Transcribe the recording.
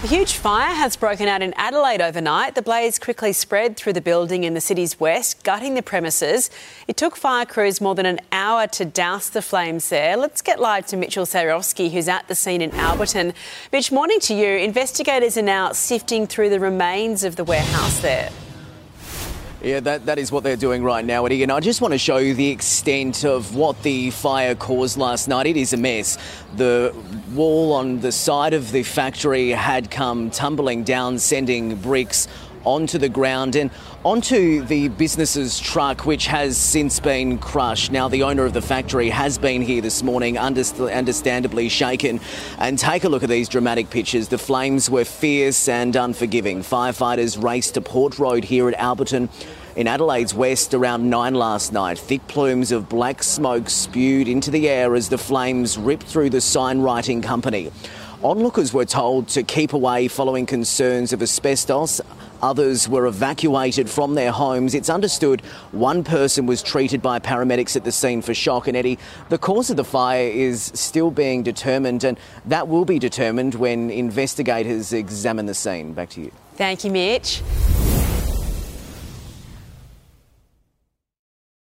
A huge fire has broken out in Adelaide overnight. The blaze quickly spread through the building in the city's west, gutting the premises. It took fire crews more than an hour to douse the flames there. Let's get live to Mitchell Sarowski, who's at the scene in Alberton. Mitch, morning to you. Investigators are now sifting through the remains of the warehouse there. Yeah, that, that is what they're doing right now, Eddie. And I just want to show you the extent of what the fire caused last night. It is a mess. The wall on the side of the factory had come tumbling down, sending bricks onto the ground and onto the business's truck, which has since been crushed. Now, the owner of the factory has been here this morning, understandably shaken. And take a look at these dramatic pictures. The flames were fierce and unforgiving. Firefighters raced to Port Road here at Alberton in Adelaide's west around 9 last night. Thick plumes of black smoke spewed into the air as the flames ripped through the sign writing company. Onlookers were told to keep away following concerns of asbestos. Others were evacuated from their homes. It's understood one person was treated by paramedics at the scene for shock. And Eddie, the cause of the fire is still being determined, and that will be determined when investigators examine the scene. Back to you. Thank you, Mitch.